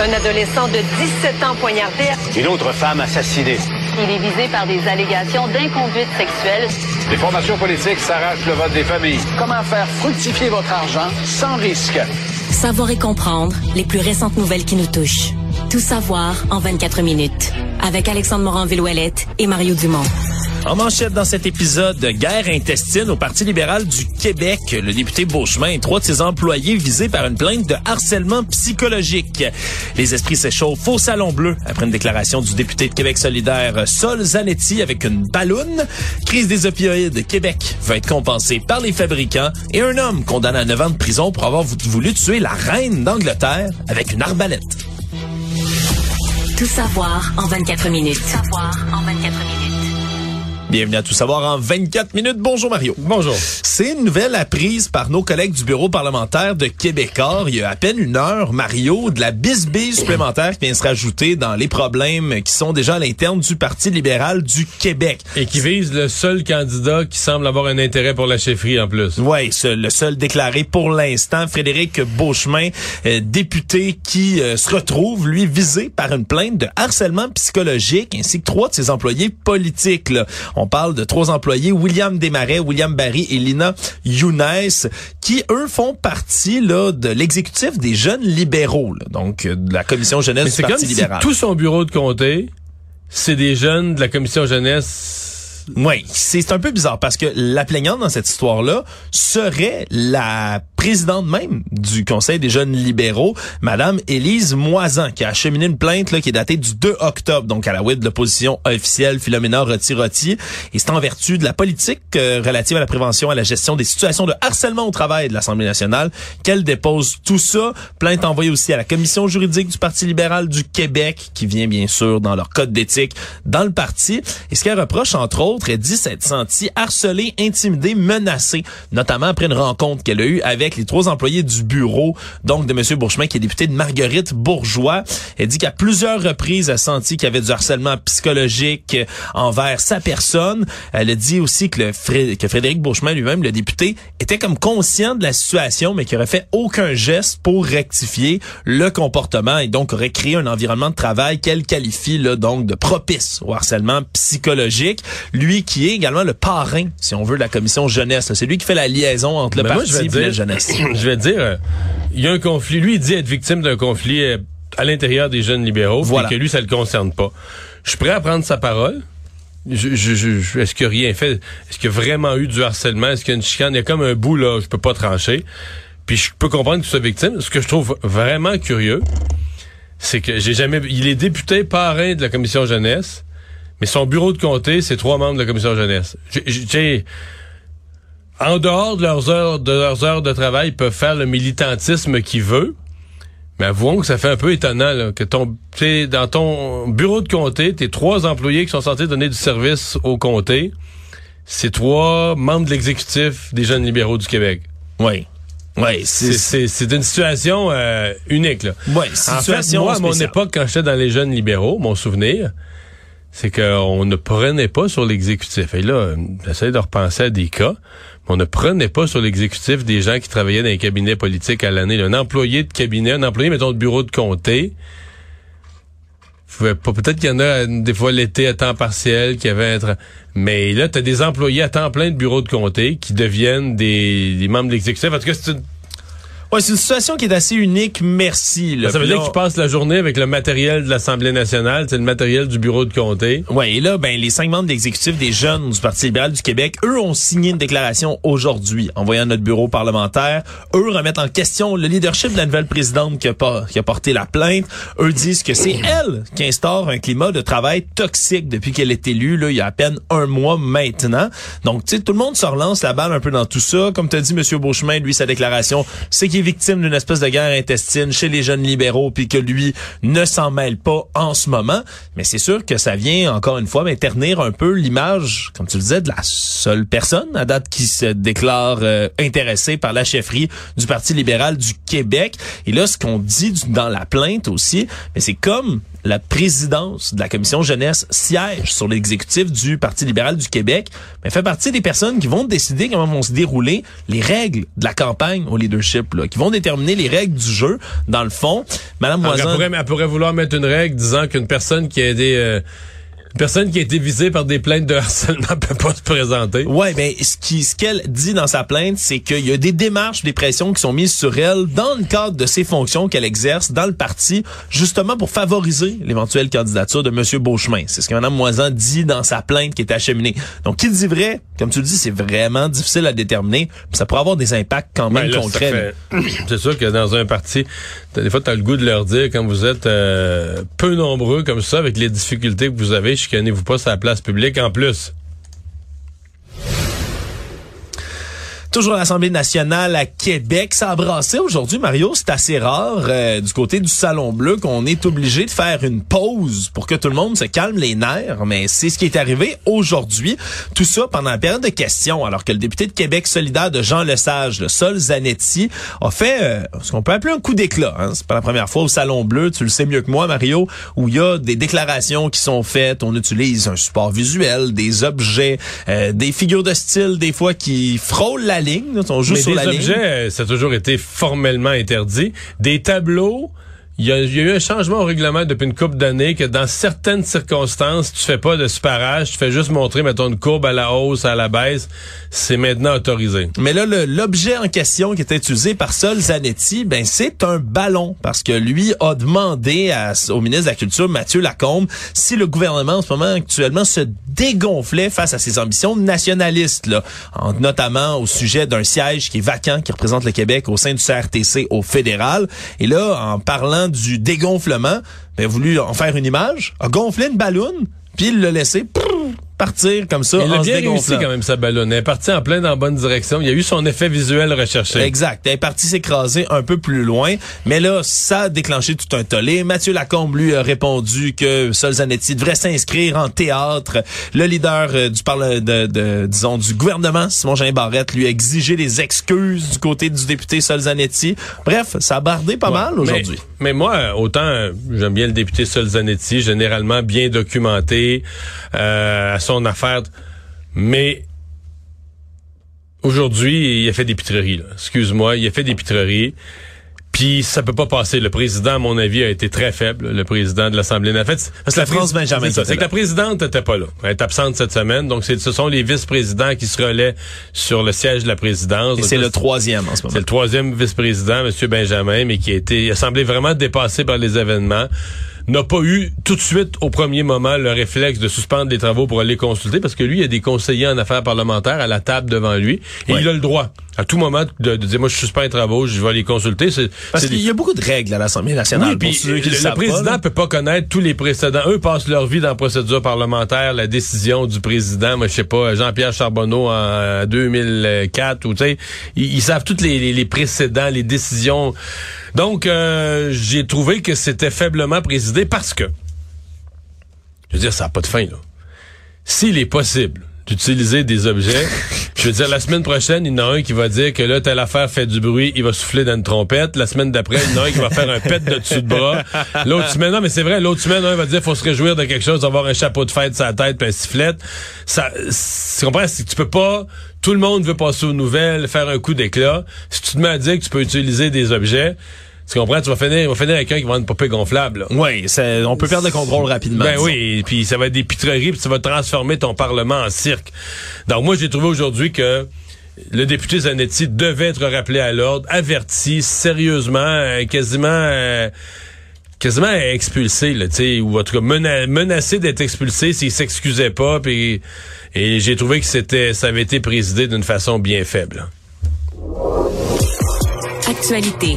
Un adolescent de 17 ans poignardé. Une autre femme assassinée. Il est visé par des allégations d'inconduite sexuelle. Les formations politiques s'arrachent le vote des familles. Comment faire fructifier votre argent sans risque? Savoir et comprendre les plus récentes nouvelles qui nous touchent. Tout savoir en 24 minutes. Avec Alexandre Morin-Villouellette et Mario Dumont. En manchette dans cet épisode, guerre intestine au Parti libéral du Québec. Le député Beauchemin et trois de ses employés visés par une plainte de harcèlement psychologique. Les esprits s'échauffent au Salon Bleu après une déclaration du député de Québec solidaire Sol Zanetti avec une balloune. Crise des opioïdes. Québec va être compensé par les fabricants et un homme condamné à 9 ans de prison pour avoir voulu tuer la reine d'Angleterre avec une arbalète. Tout savoir en 24 minutes. Tout savoir en 24 minutes. Bienvenue à Tout savoir en 24 minutes. Bonjour Mario. Bonjour. C'est une nouvelle apprise par nos collègues du bureau parlementaire de Québécois. Il y a à peine une heure, Mario, de la bisbille supplémentaire qui vient se rajouter dans les problèmes qui sont déjà à l'interne du Parti libéral du Québec. Et qui vise le seul candidat qui semble avoir un intérêt pour la chefferie en plus. Oui, le seul déclaré pour l'instant, Frédéric Beauchemin, euh, député qui euh, se retrouve, lui, visé par une plainte de harcèlement psychologique ainsi que trois de ses employés politiques. Là. On parle de trois employés, William Desmarais, William Barry et Lina Younes, qui, eux, font partie là, de l'exécutif des jeunes libéraux, donc euh, de la commission jeunesse du Parti libéral. Si tout son bureau de comté, c'est des jeunes de la commission jeunesse oui, c'est un peu bizarre parce que la plaignante dans cette histoire-là serait la présidente même du Conseil des jeunes libéraux, Madame Élise Moisan, qui a acheminé une plainte là, qui est datée du 2 octobre, donc à la web de l'opposition officielle Philomena Roti-Roti. Et c'est en vertu de la politique euh, relative à la prévention et à la gestion des situations de harcèlement au travail de l'Assemblée nationale qu'elle dépose tout ça. Plainte envoyée aussi à la commission juridique du Parti libéral du Québec, qui vient bien sûr dans leur code d'éthique dans le parti. Et ce qu'elle reproche, entre autres, elle dit s'être sentie harcelée, intimidée, menacée, notamment après une rencontre qu'elle a eue avec les trois employés du bureau, donc de M. Bourchemin, qui est député de Marguerite Bourgeois. Elle dit qu'à plusieurs reprises, elle a senti qu'il y avait du harcèlement psychologique envers sa personne. Elle a dit aussi que, le, que Frédéric Bourchemin lui-même, le député, était comme conscient de la situation, mais qu'il aurait fait aucun geste pour rectifier le comportement et donc aurait créé un environnement de travail qu'elle qualifie là, donc de propice au harcèlement psychologique. Lui qui est également le parrain, si on veut, de la commission jeunesse. C'est lui qui fait la liaison entre le parti et la jeunesse. je vais dire, euh, il y a un conflit. Lui, il dit être victime d'un conflit euh, à l'intérieur des jeunes libéraux, et que lui, ça le concerne pas. Je suis prêt à prendre sa parole. Je, je, je, est-ce qu'il a rien fait? Est-ce qu'il y a vraiment eu du harcèlement? Est-ce qu'il y a une chicane? Il y a comme un bout, là, je peux pas trancher. Puis je peux comprendre qu'il soit victime. Ce que je trouve vraiment curieux, c'est que j'ai jamais... Il est député parrain de la commission jeunesse, mais son bureau de comté, c'est trois membres de la commission jeunesse. J'ai en dehors de leurs heures de leurs heures de travail, ils peuvent faire le militantisme qu'ils veulent. Mais avouons que ça fait un peu étonnant là, que ton dans ton bureau de comté, tes trois employés qui sont censés donner du service au comté, c'est trois membres de l'exécutif des jeunes libéraux du Québec. Oui. Oui, c'est une situation euh, unique. Là. Oui, situation en moi, à mon époque, quand j'étais dans les jeunes libéraux, mon souvenir, c'est qu'on ne prenait pas sur l'exécutif. Et là, j'essaie de repenser à des cas, mais on ne prenait pas sur l'exécutif des gens qui travaillaient dans les cabinets politiques à l'année. Un employé de cabinet, un employé, mettons, de bureau de comté, peut-être qu'il y en a des fois l'été à temps partiel qui avait être mais là tu as des employés à temps plein de bureau de comté qui deviennent des, des membres de l'exécutif en tout cas c'est une Ouais, c'est une situation qui est assez unique, merci. Là. Ça veut dire qu'ils passent la journée avec le matériel de l'Assemblée nationale, c'est le matériel du bureau de comté. Ouais, et là, ben les cinq membres de l'exécutif des jeunes du Parti libéral du Québec, eux ont signé une déclaration aujourd'hui, envoyant notre bureau parlementaire. Eux remettent en question le leadership de la nouvelle présidente qui a, pas, qui a porté la plainte. Eux disent que c'est elle qui instaure un climat de travail toxique depuis qu'elle est élue, là, il y a à peine un mois maintenant. Donc, tu sais, tout le monde se relance la balle un peu dans tout ça. Comme tu as dit, M. Beauchemin, lui, sa déclaration, c'est qu'il victime d'une espèce de guerre intestine chez les jeunes libéraux, puis que lui ne s'en mêle pas en ce moment. Mais c'est sûr que ça vient, encore une fois, ternir un peu l'image, comme tu le disais, de la seule personne à date qui se déclare euh, intéressée par la chefferie du Parti libéral du Québec. Et là, ce qu'on dit dans la plainte aussi, mais c'est comme la présidence de la commission jeunesse siège sur l'exécutif du Parti libéral du Québec, mais fait partie des personnes qui vont décider comment vont se dérouler les règles de la campagne au leadership, là, qui vont déterminer les règles du jeu. Dans le fond, Madame Moisan... Elle pourrait, elle pourrait vouloir mettre une règle disant qu'une personne qui a des... Euh, une personne qui a été visée par des plaintes de harcèlement peut pas se présenter. Ouais, mais ce qui ce qu'elle dit dans sa plainte, c'est qu'il y a des démarches, des pressions qui sont mises sur elle dans le cadre de ses fonctions qu'elle exerce dans le parti, justement pour favoriser l'éventuelle candidature de Monsieur Beauchemin. C'est ce que Mme Moisan dit dans sa plainte qui est acheminée. Donc, qui dit vrai, comme tu le dis, c'est vraiment difficile à déterminer. Ça pourrait avoir des impacts quand même ben concrets. C'est sûr que dans un parti, des fois, tu as le goût de leur dire, quand vous êtes euh, peu nombreux comme ça, avec les difficultés que vous avez, chicanez-vous pas sur la place publique en plus. Toujours l'Assemblée nationale à Québec. Ça a aujourd'hui, Mario. C'est assez rare euh, du côté du Salon Bleu qu'on est obligé de faire une pause pour que tout le monde se calme les nerfs. Mais c'est ce qui est arrivé aujourd'hui. Tout ça pendant la période de questions, alors que le député de Québec solidaire de Jean Lesage, le Sol Zanetti, a fait euh, ce qu'on peut appeler un coup d'éclat. Hein. C'est pas la première fois au Salon Bleu, tu le sais mieux que moi, Mario, où il y a des déclarations qui sont faites. On utilise un support visuel, des objets, euh, des figures de style, des fois qui frôlent la ligne. On joue Mais sur des la objets, ligne. ça a toujours été formellement interdit. Des tableaux, il y, a, eu un changement au règlement depuis une couple d'années que dans certaines circonstances, tu fais pas de superage, tu fais juste montrer, mettons, une courbe à la hausse, à la baisse. C'est maintenant autorisé. Mais là, l'objet en question qui était utilisé par Sol Zanetti, ben c'est un ballon parce que lui a demandé au ministre de la Culture, Mathieu Lacombe, si le gouvernement en ce moment actuellement se dégonflait face à ses ambitions nationalistes, là, notamment au sujet d'un siège qui est vacant, qui représente le Québec au sein du CRTC au fédéral. Et là, en parlant du dégonflement, ben, voulu en faire une image, a gonflé une ballonne, puis il l'a laissé partir comme ça. Il a bien réussi quand même sa ballonne. Elle est partie en plein dans la bonne direction. Il y a eu son effet visuel recherché. Exact. Elle est partie s'écraser un peu plus loin. Mais là, ça a déclenché tout un tollé. Mathieu Lacombe, lui, a répondu que Sol Zanetti devrait s'inscrire en théâtre. Le leader euh, du parle de, de, disons, du gouvernement, Simon Jean Barrette, lui a exigé des excuses du côté du député Sol Zanetti. Bref, ça a bardé pas ouais, mal aujourd'hui. Mais, mais, moi, autant j'aime bien le député Sol Zanetti, généralement bien documenté euh, à son affaire. Mais aujourd'hui, il a fait des pitreries. Excuse-moi, il a fait des pitreries. Puis ça peut pas passer. Le président, à mon avis, a été très faible. Le président de l'Assemblée. En fait, parce que la France Benjamin. C'est que la présidente n'était pas là. Elle est absente cette semaine. Donc ce sont les vice-présidents qui se relaient sur le siège de la présidence. Et c'est le troisième en ce moment. C'est le troisième vice-président, M. Benjamin, mais qui a été, il a semblé vraiment dépassé par les événements n'a pas eu tout de suite au premier moment le réflexe de suspendre les travaux pour aller consulter parce que lui, il y a des conseillers en affaires parlementaires à la table devant lui et ouais. il a le droit à tout moment de, de, dire moi je suspends les travaux, je vais aller consulter. C'est, parce qu'il y a beaucoup de règles à l'Assemblée nationale. Oui, puis le, le président pas, peut pas connaître tous les précédents. Eux passent leur vie dans la procédure parlementaire, la décision du président, moi je sais pas, Jean-Pierre Charbonneau en 2004 ou tu sais, ils, ils, savent tous les, les, les, précédents, les décisions. Donc euh, j'ai trouvé que c'était faiblement présidé parce que je veux dire ça n'a pas de fin là. S'il est possible d'utiliser des objets. Je veux dire, la semaine prochaine, il y en a un qui va dire que là, telle affaire fait du bruit, il va souffler dans une trompette. La semaine d'après, il y en a un qui va faire un pet de dessus de bras. L'autre semaine, non, mais c'est vrai, l'autre semaine, un va dire, faut se réjouir de quelque chose, d'avoir un chapeau de fête sur la tête, puis un sifflette. Ça, tu comprends? C'est que tu peux pas, tout le monde veut passer aux nouvelles, faire un coup d'éclat. Si tu te mets à dire que tu peux utiliser des objets, tu comprends? Tu vas finir, on va finir avec un qui va avoir une poupée gonflable. Oui, on peut perdre le contrôle rapidement. Ben oui, et puis ça va être des pitreries, puis ça va transformer ton Parlement en cirque. Donc moi, j'ai trouvé aujourd'hui que le député Zanetti devait être rappelé à l'ordre, averti sérieusement, euh, quasiment... Euh, quasiment expulsé, là, ou en tout cas mena menacé d'être expulsé s'il s'excusait pas. Pis, et j'ai trouvé que c'était, ça avait été présidé d'une façon bien faible. Actualité.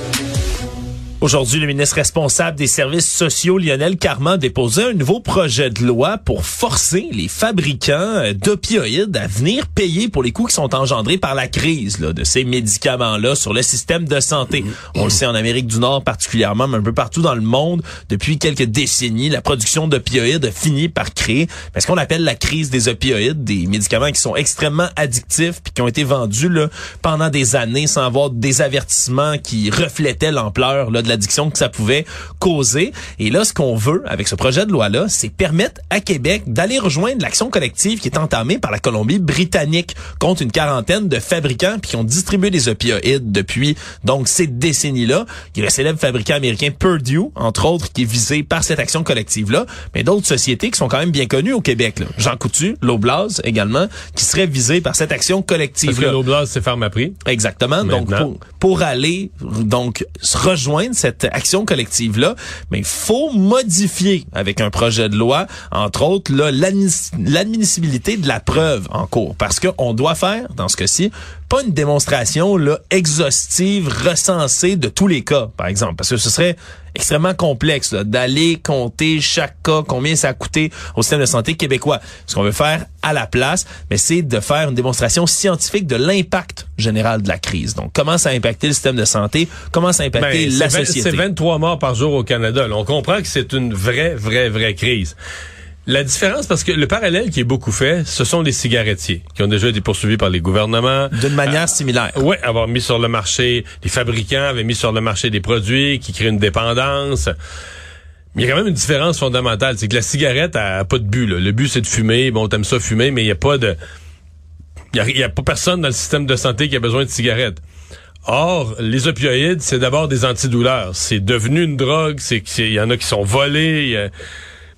Aujourd'hui, le ministre responsable des services sociaux, Lionel Carman, a déposé un nouveau projet de loi pour forcer les fabricants d'opioïdes à venir payer pour les coûts qui sont engendrés par la crise là, de ces médicaments-là sur le système de santé. On le sait en Amérique du Nord particulièrement, mais un peu partout dans le monde, depuis quelques décennies, la production d'opioïdes a fini par créer ce qu'on appelle la crise des opioïdes, des médicaments qui sont extrêmement addictifs puis qui ont été vendus là, pendant des années sans avoir des avertissements qui reflétaient l'ampleur de l'addiction que ça pouvait causer. Et là, ce qu'on veut avec ce projet de loi-là, c'est permettre à Québec d'aller rejoindre l'action collective qui est entamée par la Colombie-Britannique contre une quarantaine de fabricants puis qui ont distribué des opioïdes depuis donc ces décennies-là. Il y a le célèbre fabricant américain Purdue, entre autres, qui est visé par cette action collective-là, mais d'autres sociétés qui sont quand même bien connues au Québec. Là. Jean Coutu, l'Oblaz également, qui seraient visés par cette action collective-là. Parce que l'Oblaz, c'est Pharmaprix. Exactement. Donc, pour, pour aller donc rejoindre cette action collective-là, mais il faut modifier avec un projet de loi, entre autres, l'admissibilité de la preuve en cours. Parce qu'on doit faire, dans ce cas-ci, pas une démonstration là, exhaustive, recensée de tous les cas, par exemple. Parce que ce serait extrêmement complexe d'aller compter chaque cas, combien ça a coûté au système de santé québécois. Ce qu'on veut faire à la place, mais c'est de faire une démonstration scientifique de l'impact général de la crise. Donc, comment ça a impacté le système de santé, comment ça a impacté ben, la société? C'est 23 morts par jour au Canada. on comprend que c'est une vraie, vraie, vraie crise. La différence, parce que le parallèle qui est beaucoup fait, ce sont les cigarettiers, qui ont déjà été poursuivis par les gouvernements. D'une manière similaire. Oui, avoir mis sur le marché, les fabricants avaient mis sur le marché des produits qui créent une dépendance. Mais il y a quand même une différence fondamentale, c'est que la cigarette a, pas de but. Le but, c'est de fumer. Bon, t'aimes ça fumer, mais il n'y a pas de... Il y a, pas personne dans le système de santé qui a besoin de cigarettes. Or, les opioïdes, c'est d'abord des antidouleurs. C'est devenu une drogue. C'est il y en a qui sont volés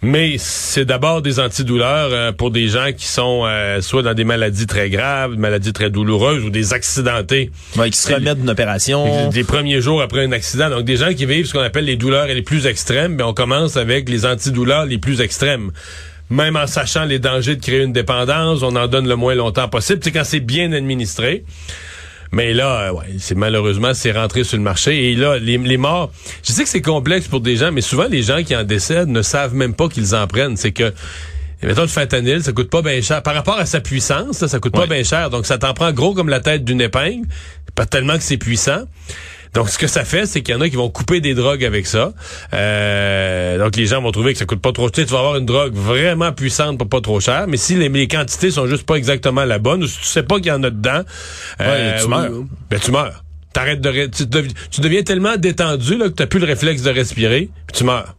mais c'est d'abord des antidouleurs euh, pour des gens qui sont euh, soit dans des maladies très graves, maladies très douloureuses ou des accidentés. Ouais, qui se remettent d'une opération. Des, premiers jours après un accident. Donc des gens qui vivent ce qu'on appelle les douleurs les plus extrêmes, mais on commence avec les antidouleurs les plus extrêmes. Même en sachant les dangers de créer une dépendance, on en donne le moins longtemps possible. C'est quand c'est bien administré. Mais là, euh, ouais, c'est malheureusement, c'est rentré sur le marché. Et là, les, les morts, je sais que c'est complexe pour des gens, mais souvent les gens qui en décèdent ne savent même pas qu'ils en prennent. C'est que mettons le fentanyl, ça coûte pas bien cher. Par rapport à sa puissance, ça, coûte pas bien cher. Donc ça t'en prend gros comme la tête d'une épingle. Pas tellement que c'est puissant. Donc, ce que ça fait, c'est qu'il y en a qui vont couper des drogues avec ça. Euh, donc, les gens vont trouver que ça coûte pas trop cher. Tu vas avoir une drogue vraiment puissante pour pas trop cher. Mais si les, quantités sont juste pas exactement la bonne, ou si tu sais pas qu'il y en a dedans, euh, tu meurs. ben, tu meurs. T'arrêtes de, tu, tu, deviens tellement détendu là, que t'as plus le réflexe de respirer, puis tu meurs.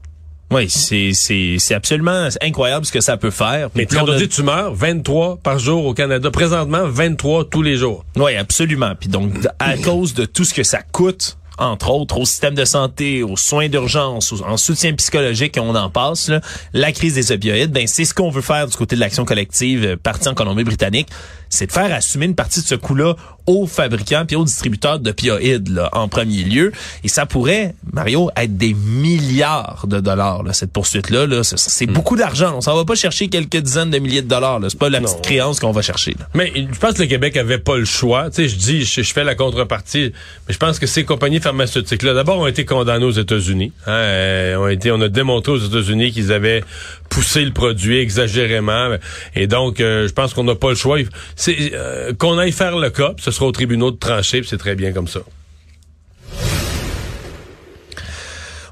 Oui, c'est c'est c'est absolument incroyable ce que ça peut faire. Mais quand on dit tu meurs, 23 par jour au Canada. Présentement, 23 tous les jours. Oui, absolument. Puis donc, à cause de tout ce que ça coûte entre autres au système de santé, aux soins d'urgence, en soutien psychologique, on en passe, la crise des opioïdes, ben c'est ce qu'on veut faire du côté de l'action collective euh, partie en Colombie-Britannique c'est de faire assumer une partie de ce coût-là aux fabricants puis aux distributeurs d'opioïdes là, en premier lieu. Et ça pourrait, Mario, être des milliards de dollars, là, cette poursuite-là. Là. C'est hmm. beaucoup d'argent. On s'en va pas chercher quelques dizaines de milliers de dollars. C'est pas la petite créance qu'on va chercher. Mais je pense que le Québec avait pas le choix. Tu sais, je dis, je, fais la contrepartie, mais je pense que ces compagnies pharmaceutiques-là, d'abord, ont été condamnées aux États-Unis. Hein, euh, ont été, on a démontré aux États-Unis qu'ils avaient poussé le produit exagérément. Et donc, euh, je pense qu'on n'a pas le choix c'est euh, qu'on aille faire le cas, ce sera au tribunal de trancher, c'est très bien comme ça.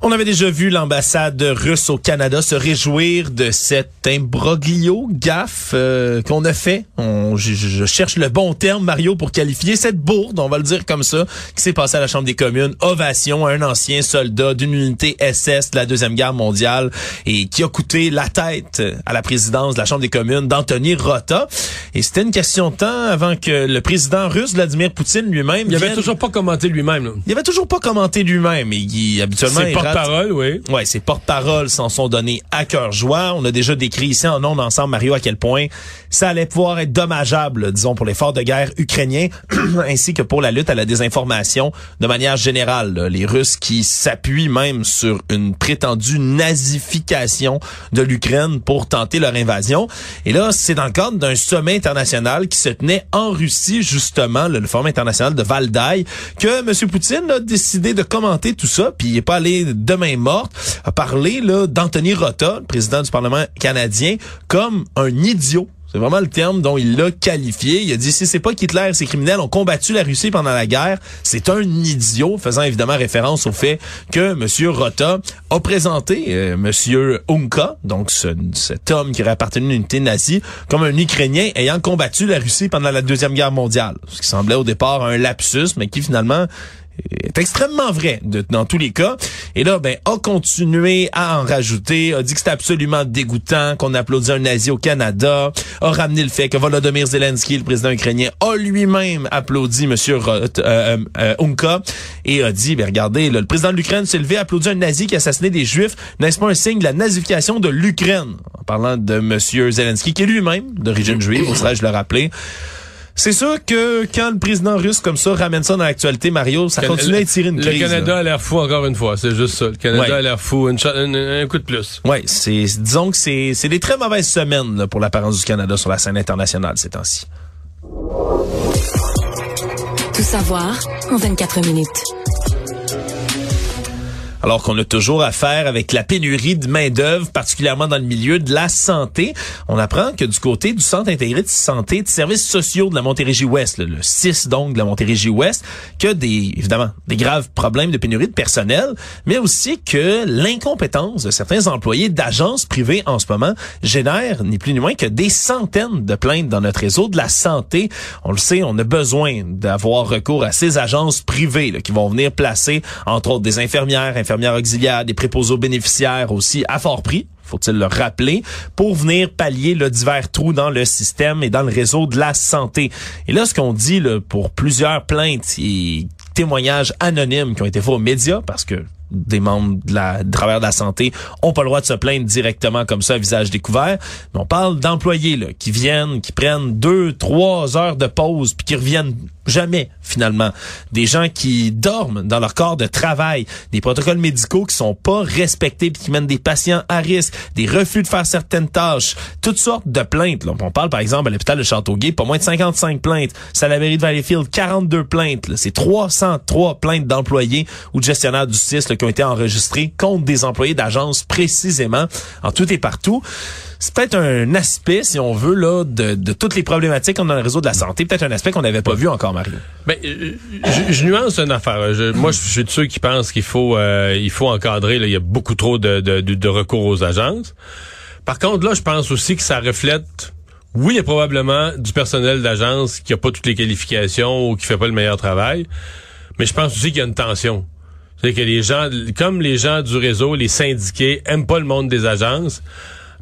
On avait déjà vu l'ambassade russe au Canada se réjouir de cet imbroglio gaffe euh, qu'on a fait. On, je, cherche le bon terme, Mario, pour qualifier cette bourde, on va le dire comme ça, qui s'est passée à la Chambre des communes. Ovation à un ancien soldat d'une unité SS de la Deuxième Guerre mondiale et qui a coûté la tête à la présidence de la Chambre des communes d'Anthony Rota. Et c'était une question de temps avant que le président russe, Vladimir Poutine lui-même... Il avait toujours pas commenté lui-même. Il avait toujours pas commenté lui-même. Et il, habituellement parole oui. Ouais, ses porte-paroles s'en sont donnés à cœur joie. On a déjà décrit ici en ondes ensemble, Mario, à quel point ça allait pouvoir être dommageable, disons, pour l'effort de guerre ukrainien, ainsi que pour la lutte à la désinformation de manière générale. Les Russes qui s'appuient même sur une prétendue nazification de l'Ukraine pour tenter leur invasion. Et là, c'est dans le cadre d'un sommet international qui se tenait en Russie, justement, le, Forum international de Valdaï, que M. Poutine a décidé de commenter tout ça, puis il est pas allé de main morte, a parlé d'Anthony Rota, président du Parlement canadien, comme un idiot c'est vraiment le terme dont il l'a qualifié. Il a dit si c'est pas qu'Hitler et ses criminels ont combattu la Russie pendant la guerre, c'est un idiot, faisant évidemment référence au fait que M. Rota a présenté euh, M. Unka, donc cet homme qui aurait appartenu à une unité nazie, comme un Ukrainien ayant combattu la Russie pendant la Deuxième Guerre mondiale. Ce qui semblait au départ un lapsus, mais qui finalement est extrêmement vrai dans tous les cas. Et là, ben, a continué à en rajouter, a dit que c'était absolument dégoûtant qu'on applaudit un nazi au Canada, a ramené le fait que Volodymyr Zelensky, le président ukrainien, a lui-même applaudi M. Roth, euh, euh, Unka et a dit, ben regardez, le président de l'Ukraine s'est levé, a applaudi un nazi qui a assassiné des Juifs. N'est-ce pas un signe de la nazification de l'Ukraine? En parlant de M. Zelensky, qui est lui-même d'origine juive, oserais-je le rappeler. C'est sûr que quand le président russe comme ça ramène ça dans l'actualité, Mario, ça continue à tirer une crise. Le Canada a l'air fou encore une fois, c'est juste ça. Le Canada a l'air fou, un coup de plus. Oui, c'est disons que c'est c'est des très mauvaises semaines là, pour l'apparence du Canada sur la scène internationale ces temps-ci. Tout savoir en 24 minutes. Alors qu'on a toujours affaire avec la pénurie de main-d'œuvre, particulièrement dans le milieu de la santé. On apprend que du côté du Centre intégré de santé de services sociaux de la Montérégie-Ouest, le 6 donc de la Montérégie-Ouest, que des, évidemment, des graves problèmes de pénurie de personnel, mais aussi que l'incompétence de certains employés d'agences privées en ce moment génère ni plus ni moins que des centaines de plaintes dans notre réseau de la santé. On le sait, on a besoin d'avoir recours à ces agences privées là, qui vont venir placer, entre autres, des infirmières, infirmières infirmières auxiliaires, des préposés bénéficiaires aussi à fort prix faut-il le rappeler, pour venir pallier le divers trous dans le système et dans le réseau de la santé. Et là, ce qu'on dit pour plusieurs plaintes et témoignages anonymes qui ont été faits aux médias, parce que des membres de la de travailleurs de la santé ont pas le droit de se plaindre directement comme ça visage découvert. On parle d'employés qui viennent, qui prennent deux, trois heures de pause puis qui reviennent jamais finalement. Des gens qui dorment dans leur corps de travail, des protocoles médicaux qui sont pas respectés puis qui mènent des patients à risque, des refus de faire certaines tâches, toutes sortes de plaintes. On parle par exemple à l'hôpital de Châteauguay, pas moins de 55 plaintes. Mairie de Valleyfield, 42 plaintes. C'est 303 plaintes d'employés ou de gestionnaires du CIS qui ont été enregistrés contre des employés d'agence précisément en tout et partout c'est peut-être un aspect, si on veut, là, de, de toutes les problématiques qu'on a dans le réseau de la santé, peut-être un aspect qu'on n'avait pas vu encore, Mario. Ben, euh, je, je, nuance une affaire. Je, moi, je suis de ceux qui pensent qu'il faut, euh, il faut encadrer. Là, il y a beaucoup trop de, de, de, recours aux agences. Par contre, là, je pense aussi que ça reflète oui, il y a probablement du personnel d'agence qui a pas toutes les qualifications ou qui fait pas le meilleur travail, mais je pense aussi qu'il y a une tension. C'est que les gens, comme les gens du réseau, les syndiqués, aiment pas le monde des agences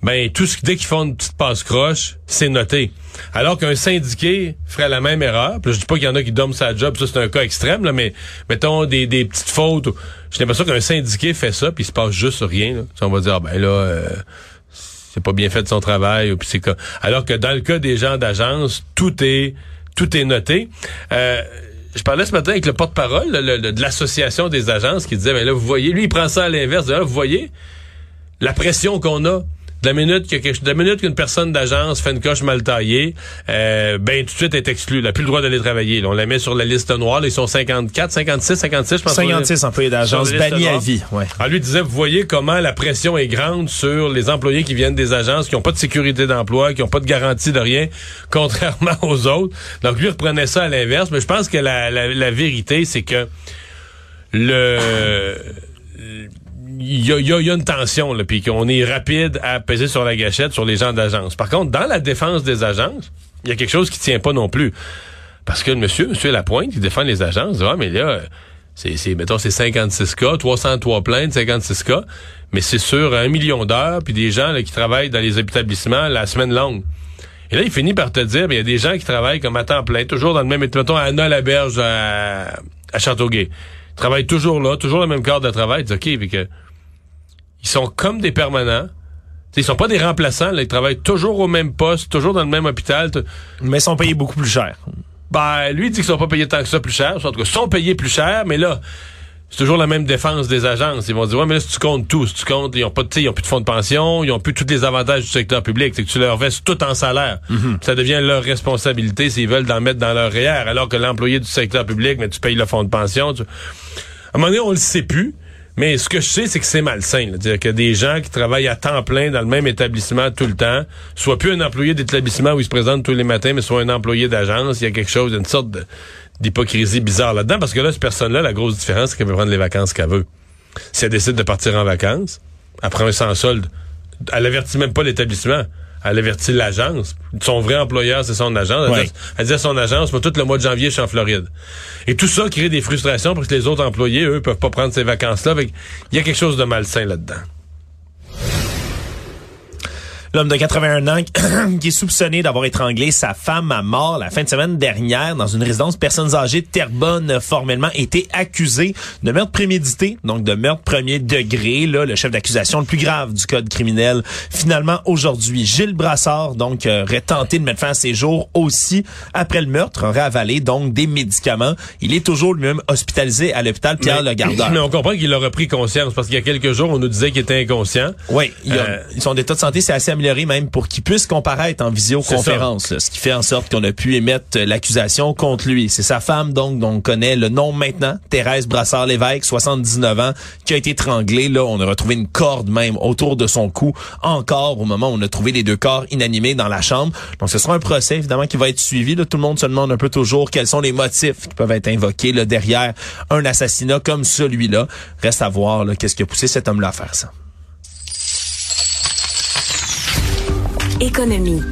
ben tout ce dès qu'ils font une petite passe croche, c'est noté. Alors qu'un syndiqué ferait la même erreur. Puis je dis pas qu'il y en a qui dorment sa job, ça c'est un cas extrême là, mais mettons des, des petites fautes. J'ai l'impression qu'un syndiqué fait ça puis il se passe juste rien. Là. On va dire ah, ben là euh, c'est pas bien fait de son travail puis c'est alors que dans le cas des gens d'agence, tout est tout est noté. Euh, je parlais ce matin avec le porte-parole de l'association des agences qui disait ben là vous voyez lui il prend ça à l'inverse, vous voyez la pression qu'on a de la minute que de la minute qu'une personne d'agence fait une coche mal taillée, euh, ben tout de suite est exclu. Elle n'a plus le droit d'aller travailler. on la met sur la liste noire. ils sont 54, 56, 56, je pense. 56 employés d'agence bannis à vie. Ouais. Alors, lui disait, vous voyez comment la pression est grande sur les employés qui viennent des agences, qui n'ont pas de sécurité d'emploi, qui n'ont pas de garantie de rien, contrairement aux autres. Donc lui reprenait ça à l'inverse. Mais je pense que la, la, la vérité, c'est que le il y a, y a, une tension, puis qu'on est rapide à peser sur la gâchette sur les gens d'agence. Par contre, dans la défense des agences, il y a quelque chose qui tient pas non plus. Parce que le monsieur, monsieur Lapointe, qui défend les agences, ah, mais là, c'est, c'est, mettons, c'est 56 cas, 303 plaintes, 56 cas, mais c'est sur un million d'heures, puis des gens là, qui travaillent dans les établissements la semaine longue. Et là, il finit par te dire, il y a des gens qui travaillent comme à temps plein, toujours dans le même, mettons, à Anna Laberge à, à Châteauguay. Ils travaillent toujours là, toujours le même cadre de travail. OK, puis que ils sont comme des permanents. T'sais, ils sont pas des remplaçants, là, ils travaillent toujours au même poste, toujours dans le même hôpital. Mais ils sont payés beaucoup plus cher. Ben, lui, il dit qu'ils sont pas payés tant que ça plus cher. En tout cas, ils sont payés plus cher, mais là, c'est toujours la même défense des agences. Ils vont dire, ouais, mais là, si tu comptes tout, si tu comptes, ils ont pas, ils ont plus de fonds de pension, ils ont plus tous les avantages du secteur public. C'est que tu leur verses tout en salaire. Mhm. Ça devient leur responsabilité s'ils veulent d'en mettre dans leur REER, alors que l'employé du secteur public, mais tu payes le fonds de pension. À un moment donné, on le sait plus. Mais ce que je sais, c'est que c'est malsain. C'est-à-dire que des gens qui travaillent à temps plein dans le même établissement tout le temps, soit plus un employé d'établissement où ils se présentent tous les matins, mais soit un employé d'agence, il y a quelque chose, une sorte d'hypocrisie bizarre là-dedans. Parce que là, cette personne-là, la grosse différence, c'est qu'elle peut prendre les vacances qu'elle veut. Si elle décide de partir en vacances, après un sans solde, elle avertit même pas l'établissement. Elle avertit l'agence. Son vrai employeur, c'est son agence. Elle, dit, à son agence, tout le mois de janvier, je suis en Floride. Et tout ça crée des frustrations parce que les autres employés, eux, peuvent pas prendre ces vacances-là. Il y a quelque chose de malsain là-dedans. L'homme de 81 ans qui est soupçonné d'avoir étranglé sa femme à mort la fin de semaine dernière dans une résidence personnes âgées de Terrebonne formellement été accusé de meurtre prémédité, donc de meurtre premier degré, là, le chef d'accusation le plus grave du code criminel. Finalement, aujourd'hui, Gilles Brassard, donc, aurait tenté de mettre fin à ses jours aussi après le meurtre, aurait avalé donc des médicaments. Il est toujours lui-même hospitalisé à l'hôpital Pierre Le Gardeur. Mais on comprend qu'il a repris conscience parce qu'il y a quelques jours, on nous disait qu'il était inconscient. Oui, il a, euh, son état de santé c'est assez même pour qu'il puisse comparaître en visioconférence, ce qui fait en sorte qu'on a pu émettre l'accusation contre lui. C'est sa femme donc dont on connaît le nom maintenant, Thérèse Brassard-Lévesque, 79 ans, qui a été étranglée. Là, on a retrouvé une corde même autour de son cou, encore au moment où on a trouvé les deux corps inanimés dans la chambre. Donc ce sera un procès évidemment qui va être suivi. Là, tout le monde se demande un peu toujours quels sont les motifs qui peuvent être invoqués là, derrière un assassinat comme celui-là. Reste à voir qu'est-ce qui a poussé cet homme-là à faire ça. Économie.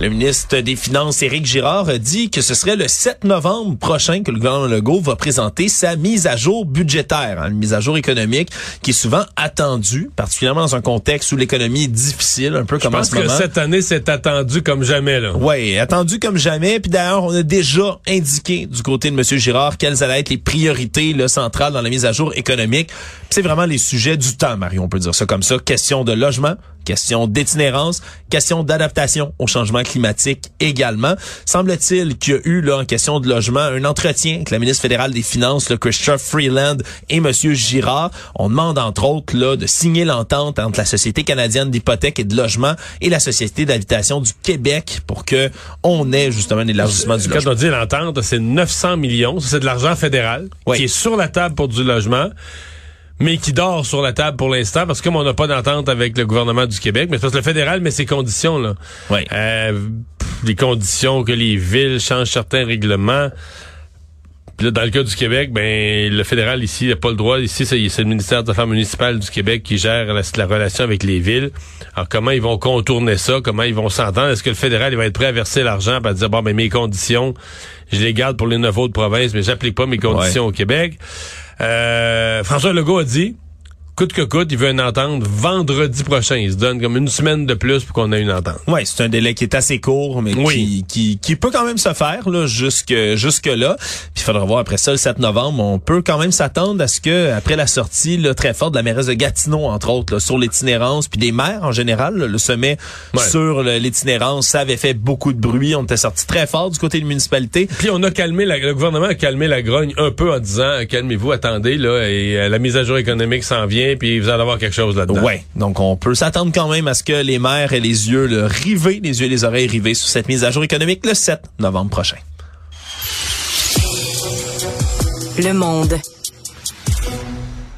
Le ministre des Finances, Éric Girard, a dit que ce serait le 7 novembre prochain que le gouvernement Legault va présenter sa mise à jour budgétaire, hein, une mise à jour économique qui est souvent attendue, particulièrement dans un contexte où l'économie est difficile, un peu comme en ce moment. Je pense que cette année, c'est attendu comme jamais. là. Oui, attendu comme jamais. Puis d'ailleurs, on a déjà indiqué du côté de M. Girard quelles allaient être les priorités là, centrales dans la mise à jour économique. C'est vraiment les sujets du temps, Mario, on peut dire ça comme ça. Question de logement, question d'itinérance, question d'adaptation au changement climatique également. Semble-t-il qu'il y a eu là en question de logement un entretien avec la ministre fédérale des Finances, le Christophe Freeland et Monsieur Girard. On demande entre autres là de signer l'entente entre la Société canadienne d'hypothèque et de logement et la Société d'habitation du Québec pour que on ait justement un élargissement du logement. Quand on dit l'entente, c'est 900 millions, c'est de l'argent fédéral qui est sur la table pour du logement mais qui dort sur la table pour l'instant parce que comme on n'a pas d'entente avec le gouvernement du Québec, mais c'est parce que le fédéral met ses conditions là. Oui. Euh, les conditions que les villes changent certains règlements. Puis là, dans le cas du Québec, ben le fédéral ici n'a pas le droit. Ici, c'est le ministère des Affaires municipales du Québec qui gère la, la, relation avec les villes. Alors comment ils vont contourner ça? Comment ils vont s'entendre? Est-ce que le fédéral il va être prêt à verser l'argent pour dire bon ben mes conditions, je les garde pour les neuf autres provinces, mais j'applique pas mes conditions au Québec? Euh, François Legault a dit coûte que coûte, il veut une entente vendredi prochain. Il se donne comme une semaine de plus pour qu'on ait une entente. Oui, c'est un délai qui est assez court, mais qui, qui, qui, peut quand même se faire là, jusque, jusque là. Puis il faudra voir après ça, le 7 novembre, on peut quand même s'attendre à ce que après la sortie là, très forte de la mairesse de Gatineau, entre autres, là, sur l'itinérance, puis des maires en général, le sommet sur l'itinérance, ça avait fait beaucoup de bruit. On était sorti très fort du côté de la municipalité. Puis on a calmé, la, le gouvernement a calmé la grogne un peu en disant, calmez-vous, attendez, là, et euh, la mise à jour économique s'en vient puis vous allez avoir quelque chose là-dedans. Ouais, donc on peut s'attendre quand même à ce que les maires aient les yeux le rivés, les yeux et les oreilles rivés sur cette mise à jour économique le 7 novembre prochain. Le monde.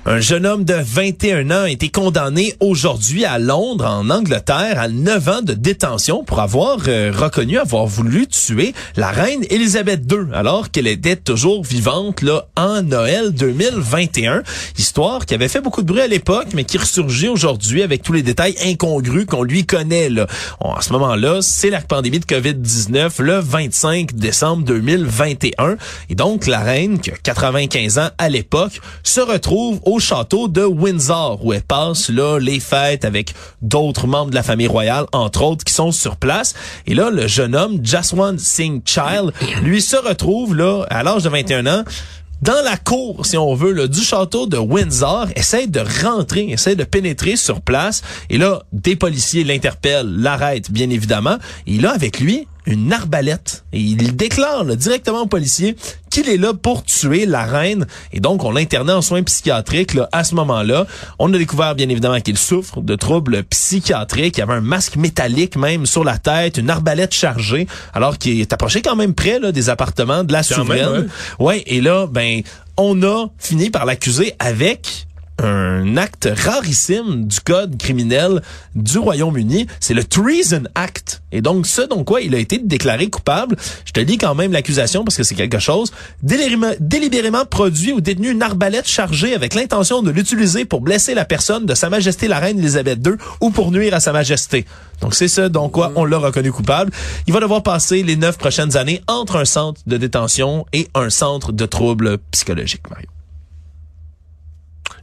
Un jeune homme de 21 ans a été condamné aujourd'hui à Londres, en Angleterre, à 9 ans de détention pour avoir euh, reconnu avoir voulu tuer la reine Elisabeth II, alors qu'elle était toujours vivante là en Noël 2021. Histoire qui avait fait beaucoup de bruit à l'époque, mais qui ressurgit aujourd'hui avec tous les détails incongrus qu'on lui connaît. Là. En ce moment-là, c'est la pandémie de COVID-19 le 25 décembre 2021. Et donc, la reine, qui a 95 ans à l'époque, se retrouve au au château de Windsor où elle passe là les fêtes avec d'autres membres de la famille royale entre autres qui sont sur place et là le jeune homme Jaswant Singh Child lui se retrouve là à l'âge de 21 ans dans la cour, si on veut, là, du château de Windsor, essaie de rentrer, essaie de pénétrer sur place. Et là, des policiers l'interpellent, l'arrêtent, bien évidemment. Et là, avec lui, une arbalète. Et il déclare directement au policier qu'il est là pour tuer la reine. Et donc, on l'internait en soins psychiatriques là, à ce moment-là. On a découvert, bien évidemment, qu'il souffre de troubles psychiatriques. Il y avait un masque métallique même sur la tête, une arbalète chargée, alors qu'il est approché quand même près là, des appartements de la souveraine. ouais. et là, ben, on a fini par l'accuser avec un acte rarissime du code criminel du Royaume-Uni. C'est le Treason Act. Et donc, ce dont quoi il a été déclaré coupable, je te lis quand même l'accusation parce que c'est quelque chose, délibérément, produit ou détenu une arbalète chargée avec l'intention de l'utiliser pour blesser la personne de Sa Majesté la Reine Elisabeth II ou pour nuire à Sa Majesté. Donc, c'est ce dont quoi on l'a reconnu coupable. Il va devoir passer les neuf prochaines années entre un centre de détention et un centre de troubles psychologiques, Mario.